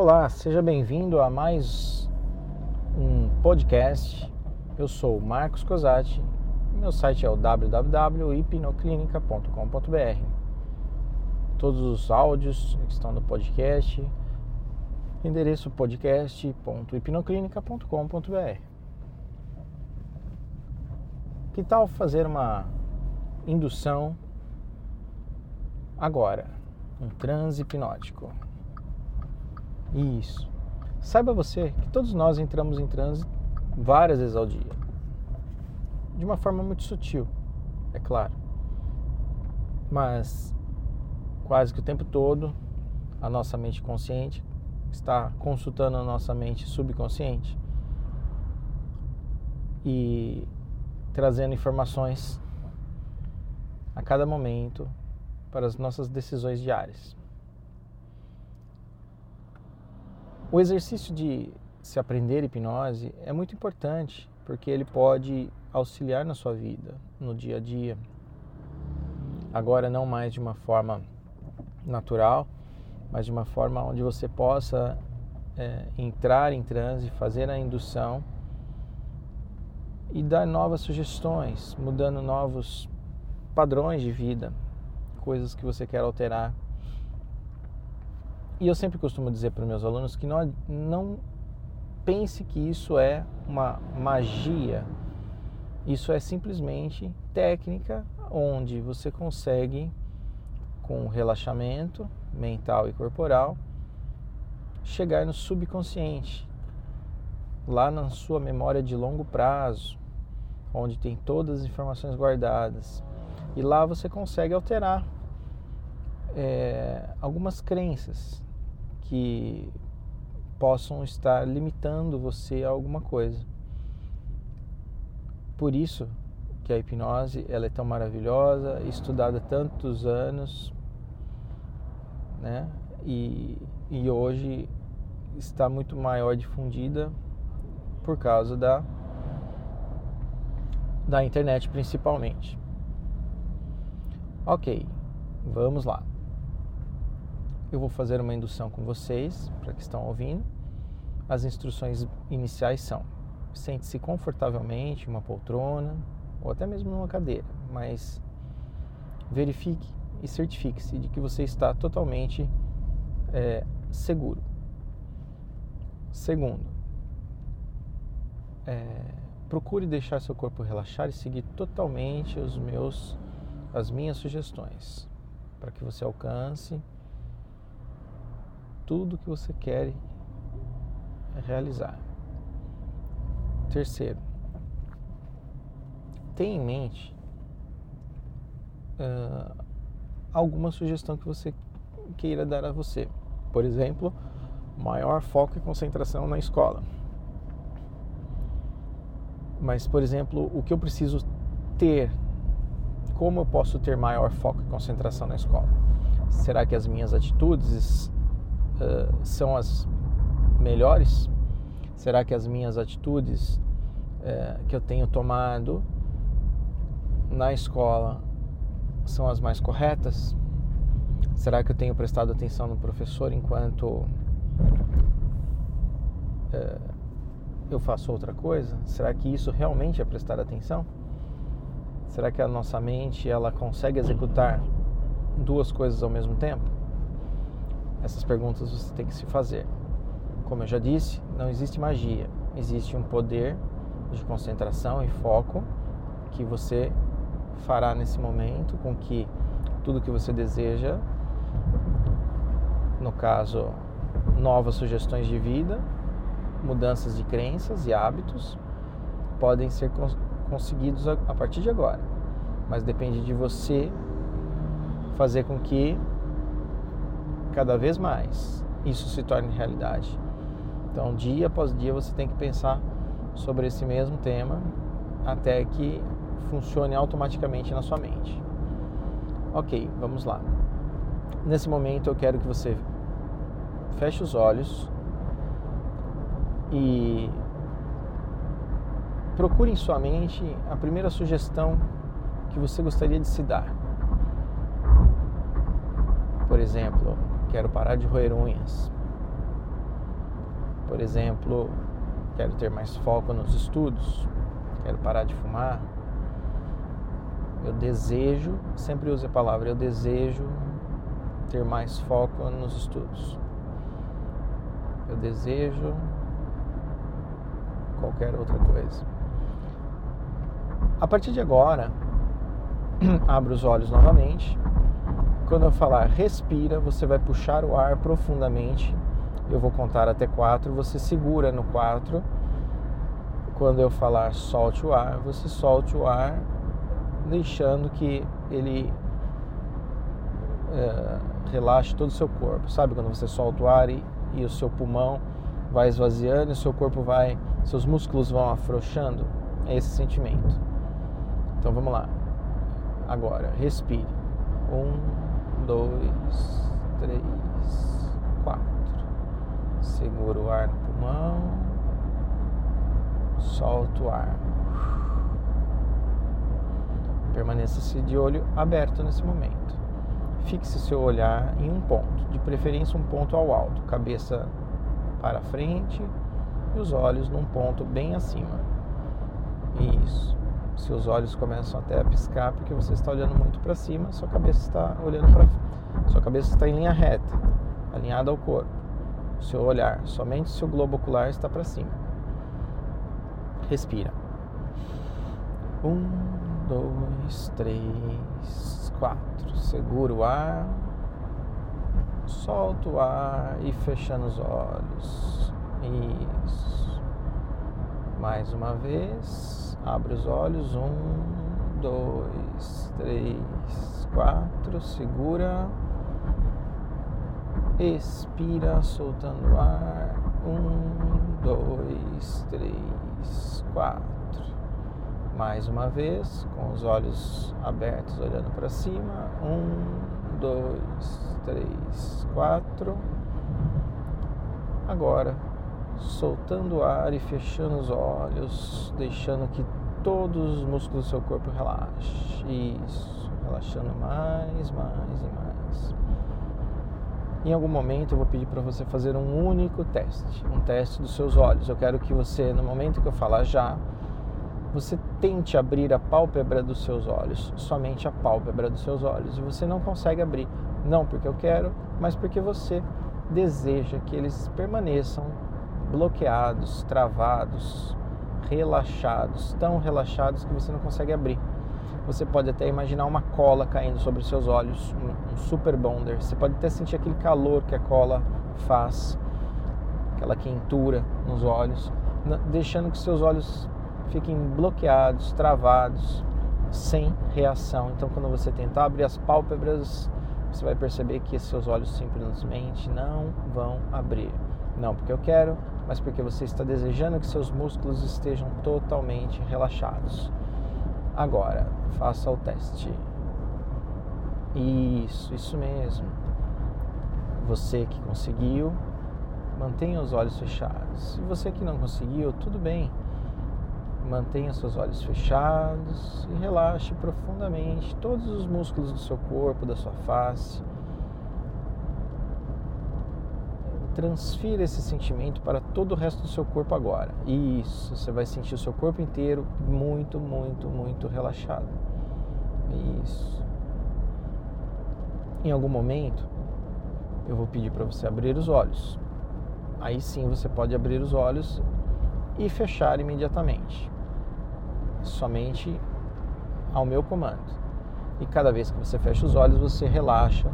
Olá, seja bem-vindo a mais um podcast. Eu sou o Marcos Cosati. Meu site é o www.hipnoclinica.com.br. Todos os áudios que estão no podcast, endereço podcast.hipnoclinica.com.br. Que tal fazer uma indução agora? Um transe hipnótico. Isso. Saiba você que todos nós entramos em transe várias vezes ao dia. De uma forma muito sutil, é claro. Mas quase que o tempo todo a nossa mente consciente está consultando a nossa mente subconsciente e trazendo informações a cada momento para as nossas decisões diárias. O exercício de se aprender hipnose é muito importante porque ele pode auxiliar na sua vida, no dia a dia. Agora, não mais de uma forma natural, mas de uma forma onde você possa é, entrar em transe, fazer a indução e dar novas sugestões, mudando novos padrões de vida, coisas que você quer alterar e eu sempre costumo dizer para meus alunos que não, não pense que isso é uma magia. Isso é simplesmente técnica onde você consegue, com relaxamento mental e corporal, chegar no subconsciente, lá na sua memória de longo prazo, onde tem todas as informações guardadas. E lá você consegue alterar é, algumas crenças que possam estar limitando você a alguma coisa. Por isso que a hipnose ela é tão maravilhosa, estudada há tantos anos, né? E, e hoje está muito maior difundida por causa da da internet principalmente. Ok, vamos lá eu vou fazer uma indução com vocês, para que estão ouvindo. As instruções iniciais são: sente-se confortavelmente, uma poltrona ou até mesmo numa cadeira, mas verifique e certifique-se de que você está totalmente é, seguro. Segundo, é, procure deixar seu corpo relaxar e seguir totalmente os meus, as minhas sugestões, para que você alcance tudo que você quer realizar. Terceiro, tenha em mente uh, alguma sugestão que você queira dar a você. Por exemplo, maior foco e concentração na escola. Mas, por exemplo, o que eu preciso ter? Como eu posso ter maior foco e concentração na escola? Será que as minhas atitudes uh, são as melhores? Será que as minhas atitudes uh, que eu tenho tomado na escola são as mais corretas? Será que eu tenho prestado atenção no professor enquanto uh, eu faço outra coisa? Será que isso realmente é prestar atenção? Será que a nossa mente ela consegue executar duas coisas ao mesmo tempo? Essas perguntas você tem que se fazer. Como eu já disse, não existe magia, existe um poder de concentração e foco que você fará nesse momento com que tudo que você deseja, no caso, novas sugestões de vida, mudanças de crenças e hábitos, podem ser conseguidos a partir de agora. Mas depende de você fazer com que cada vez mais isso se torne realidade. Então, dia após dia, você tem que pensar sobre esse mesmo tema até que funcione automaticamente na sua mente. Ok, vamos lá. Nesse momento, eu quero que você feche os olhos e procure em sua mente a primeira sugestão que você gostaria de se dar. Por exemplo, Quero parar de roer unhas. Por exemplo, quero ter mais foco nos estudos, quero parar de fumar. Eu desejo, sempre use a palavra eu desejo ter mais foco nos estudos. Eu desejo qualquer outra coisa. A partir de agora, abra os olhos novamente. Quando eu falar respira, você vai puxar o ar profundamente. Eu vou contar até quatro. Você segura no quatro. Quando eu falar solte o ar, você solte o ar, deixando que ele é, relaxe todo o seu corpo. Sabe quando você solta o ar e, e o seu pulmão vai esvaziando e seu corpo vai, seus músculos vão afrouxando? É esse sentimento. Então vamos lá. Agora, respire. Um, dois, três, quatro. Segura o ar no pulmão. Solta o ar. Permaneça-se de olho aberto nesse momento. Fixe seu olhar em um ponto, de preferência um ponto ao alto, cabeça para frente e os olhos num ponto bem acima. Isso. Seus olhos começam até a piscar porque você está olhando muito para cima, sua cabeça está olhando para sua cabeça está em linha reta, alinhada ao corpo. O seu olhar, somente seu globo ocular está para cima. Respira. Um, dois, três, quatro. Segura o ar. Solta o ar e fechando os olhos. Isso. Mais uma vez. Abre os olhos. Um, dois, três, quatro. Segura. Expira, soltando o ar. Um, dois, três, quatro. Mais uma vez, com os olhos abertos, olhando para cima. Um, dois, três, quatro. Agora, soltando o ar e fechando os olhos, deixando que todos os músculos do seu corpo relaxem. Isso, relaxando mais, mais e mais. Em algum momento eu vou pedir para você fazer um único teste, um teste dos seus olhos. Eu quero que você, no momento que eu falar já, você tente abrir a pálpebra dos seus olhos, somente a pálpebra dos seus olhos, e você não consegue abrir, não porque eu quero, mas porque você deseja que eles permaneçam bloqueados, travados, relaxados, tão relaxados que você não consegue abrir. Você pode até imaginar uma cola caindo sobre seus olhos, um, super bonder. Você pode até sentir aquele calor que a cola faz, aquela quentura nos olhos, deixando que seus olhos fiquem bloqueados, travados, sem reação. Então, quando você tentar abrir as pálpebras, você vai perceber que seus olhos simplesmente não vão abrir. Não porque eu quero, mas porque você está desejando que seus músculos estejam totalmente relaxados. Agora, faça o teste. Isso, isso mesmo. Você que conseguiu, mantenha os olhos fechados. Se você que não conseguiu, tudo bem Mantenha seus olhos fechados e relaxe profundamente todos os músculos do seu corpo, da sua face. Transfira esse sentimento para todo o resto do seu corpo agora. Isso, você vai sentir o seu corpo inteiro muito, muito, muito relaxado. Isso. Em algum momento, eu vou pedir para você abrir os olhos. Aí sim você pode abrir os olhos e fechar imediatamente somente ao meu comando. E cada vez que você fecha os olhos, você relaxa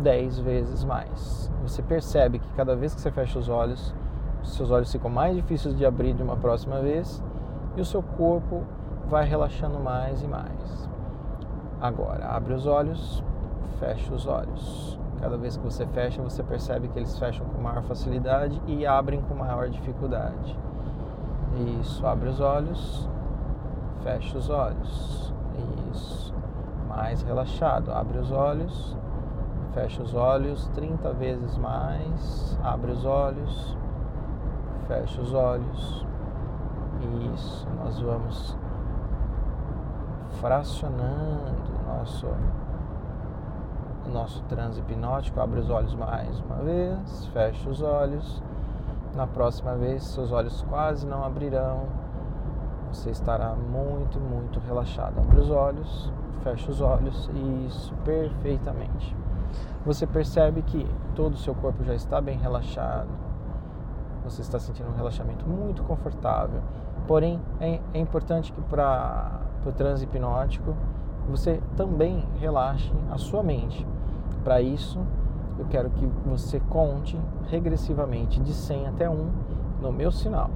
dez vezes mais. Você percebe que cada vez que você fecha os olhos, os seus olhos ficam mais difíceis de abrir de uma próxima vez e o seu corpo vai relaxando mais e mais. Agora, abre os olhos, fecha os olhos. Cada vez que você fecha, você percebe que eles fecham com maior facilidade e abrem com maior dificuldade. Isso, abre os olhos, Fecha os olhos. Isso. Mais relaxado. Abre os olhos. Fecha os olhos 30 vezes mais. Abre os olhos. Fecha os olhos. Isso. Nós vamos fracionando nosso nosso transe hipnótico. Abre os olhos mais uma vez. Fecha os olhos. Na próxima vez, seus olhos quase não abrirão. Você estará muito, muito relaxado. Abre os olhos, fecha os olhos, isso, perfeitamente. Você percebe que todo o seu corpo já está bem relaxado. Você está sentindo um relaxamento muito confortável. Porém, é, é importante que para o transe hipnótico você também relaxe a sua mente. Para isso, eu quero que você conte regressivamente de 100 até 1 no meu sinal.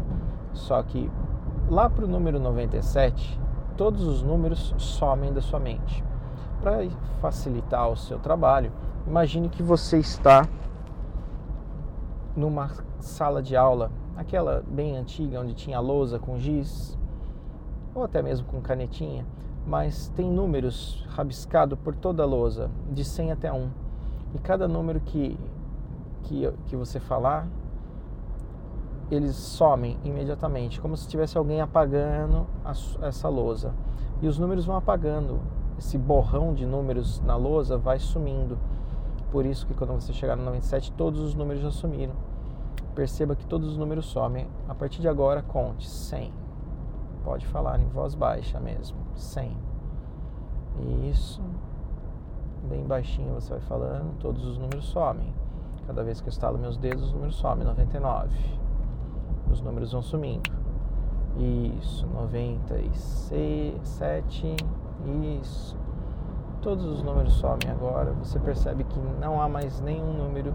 Só que lá para o número 97, todos os números somem da sua mente. Para facilitar o seu trabalho, imagine que você está numa sala de aula, aquela bem antiga onde tinha lousa com giz, ou até mesmo com canetinha, mas tem números rabiscados por toda a lousa, de 100 até 1 e cada número que, que, que você falar, eles somem imediatamente, como se tivesse alguém apagando a, essa lousa. E os números vão apagando, esse borrão de números na lousa vai sumindo. Por isso que quando você chegar no 97, todos os números já sumiram. Perceba que todos os números somem. A partir de agora, conte 100. Pode falar em voz baixa mesmo. 100. Isso bem baixinho você vai falando, todos os números somem. Cada vez que eu estalo meus dedos, os números somem. 99. Os números vão sumindo. Isso, 97. Isso. Todos os números somem agora. Você percebe que não há mais nenhum número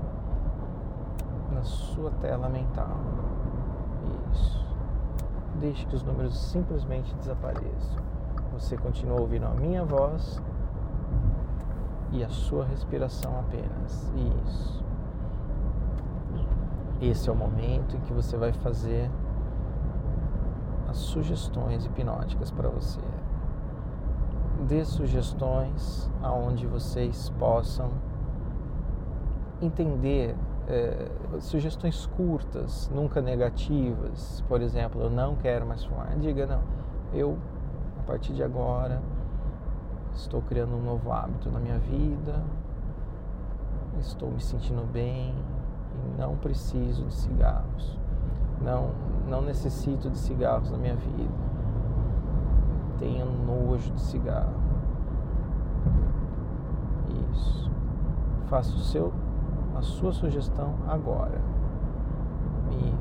na sua tela mental. Isso. Deixe que os números simplesmente desapareçam. Você continua ouvindo a minha voz e a sua respiração apenas. Isso. Esse é o momento em que você vai fazer as sugestões hipnóticas para você. Dê sugestões aonde vocês possam entender é, sugestões curtas, nunca negativas. Por exemplo, eu não quero mais fumar. Diga não. Eu a partir de agora estou criando um novo hábito na minha vida, estou me sentindo bem e não preciso de cigarros. Não, não necessito de cigarros na minha vida. Tenho nojo de cigarro. Isso. Faça o seu, a sua sugestão agora.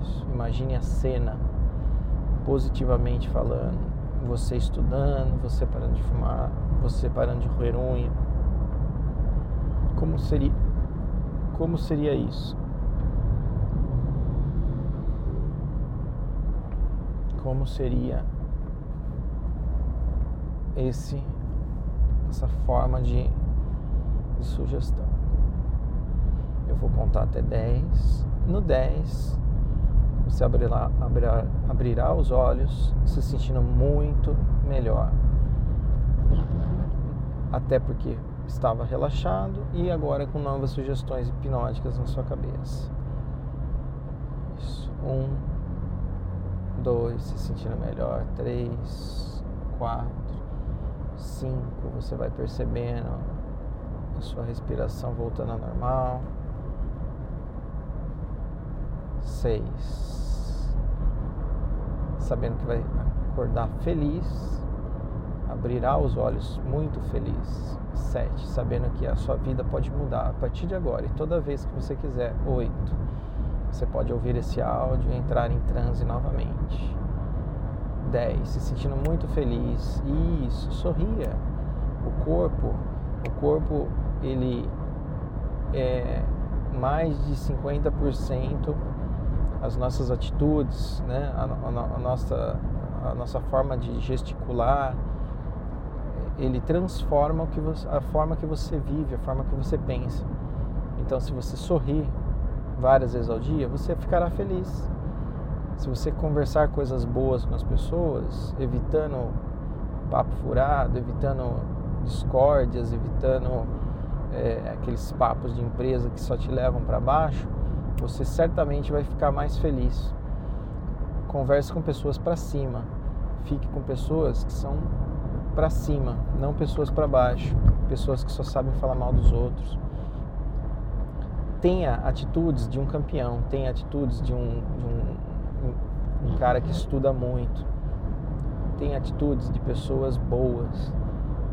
Isso. Imagine a cena positivamente falando você estudando, você parando de fumar, você parando de roer unha. Como seria como seria isso? Como seria esse essa forma de, de sugestão? Eu vou contar até 10. No 10, você abrirá, abrirá, abrirá os olhos se sentindo muito melhor. Até porque estava relaxado e agora com novas sugestões hipnóticas na sua cabeça. Isso. Um, dois, se sentindo melhor. Três, quatro, cinco. Você vai percebendo a sua respiração voltando ao normal. Seis sabendo que vai acordar feliz, abrirá os olhos muito feliz. Sete, sabendo que a sua vida pode mudar a partir de agora e toda vez que você quiser. Oito, você pode ouvir esse áudio e entrar em transe novamente. Dez, se sentindo muito feliz. Isso, sorria. O corpo, o corpo, ele é mais de 50% as nossas atitudes, né? a, a, a, nossa, a nossa forma de gesticular, ele transforma o que você, a forma que você vive, a forma que você pensa. Então, se você sorrir várias vezes ao dia, você ficará feliz. Se você conversar coisas boas com as pessoas, evitando papo furado, evitando discórdias, evitando é, aqueles papos de empresa que só te levam para baixo, você certamente vai ficar mais feliz. Converse com pessoas para cima. Fique com pessoas que são para cima, não pessoas para baixo, pessoas que só sabem falar mal dos outros. tenha atitudes de um campeão, tenha atitudes de um, de um, um cara que estuda muito, tenha atitudes de pessoas boas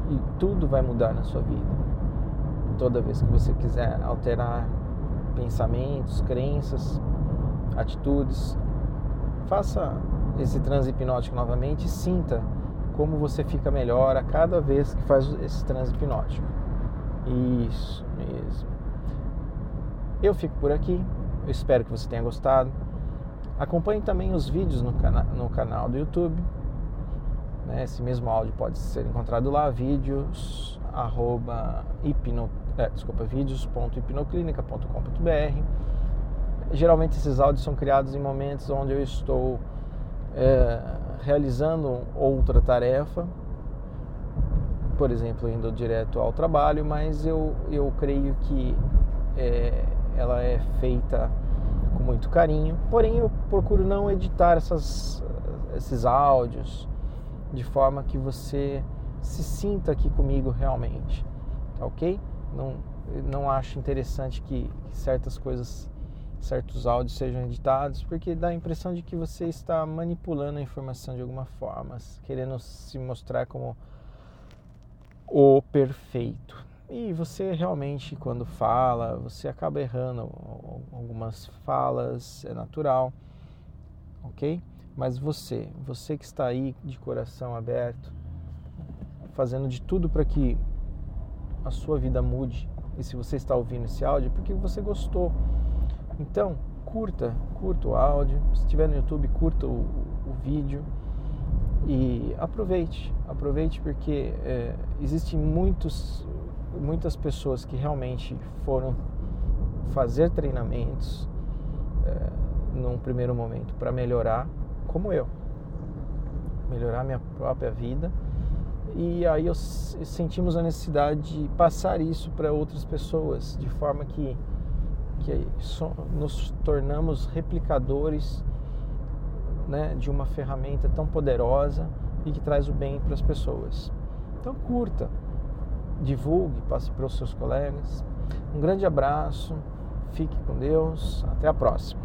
e tudo vai mudar na sua vida. Toda vez que você quiser alterar pensamentos, crenças, atitudes, faça esse transe hipnótico novamente e sinta como você fica melhor a cada vez que faz esse transe hipnótico. Isso mesmo. Eu fico por aqui. Eu espero que você tenha gostado. Acompanhe também os vídeos no, cana no canal do YouTube. Né? Esse mesmo áudio pode ser encontrado lá, vídeos arroba hipno, é, desculpa, vídeos.hipnoclínica.com.br. Geralmente esses áudios são criados em momentos onde eu estou é, realizando outra tarefa, por exemplo, indo direto ao trabalho, mas eu, eu creio que é, ela é feita muito carinho. Porém, eu procuro não editar essas, esses áudios de forma que você se sinta aqui comigo realmente, tá ok? Não, não acho interessante que, que certas coisas, certos áudios sejam editados, porque dá a impressão de que você está manipulando a informação de alguma forma, querendo se mostrar como o perfeito. E você realmente, quando fala, você acaba errando algumas falas, é natural, ok? Mas você, você que está aí de coração aberto, fazendo de tudo para que a sua vida mude, e se você está ouvindo esse áudio, é porque você gostou. Então, curta, curta o áudio. Se estiver no YouTube, curta o, o vídeo e aproveite, aproveite porque é, existem muitos muitas pessoas que realmente foram fazer treinamentos é, num primeiro momento para melhorar, como eu, melhorar minha própria vida. E aí eu, sentimos a necessidade de passar isso para outras pessoas, de forma que, que so, nos tornamos replicadores né, de uma ferramenta tão poderosa e que traz o bem para as pessoas. Então curta, divulgue, passe para os seus colegas. Um grande abraço, fique com Deus, até a próxima.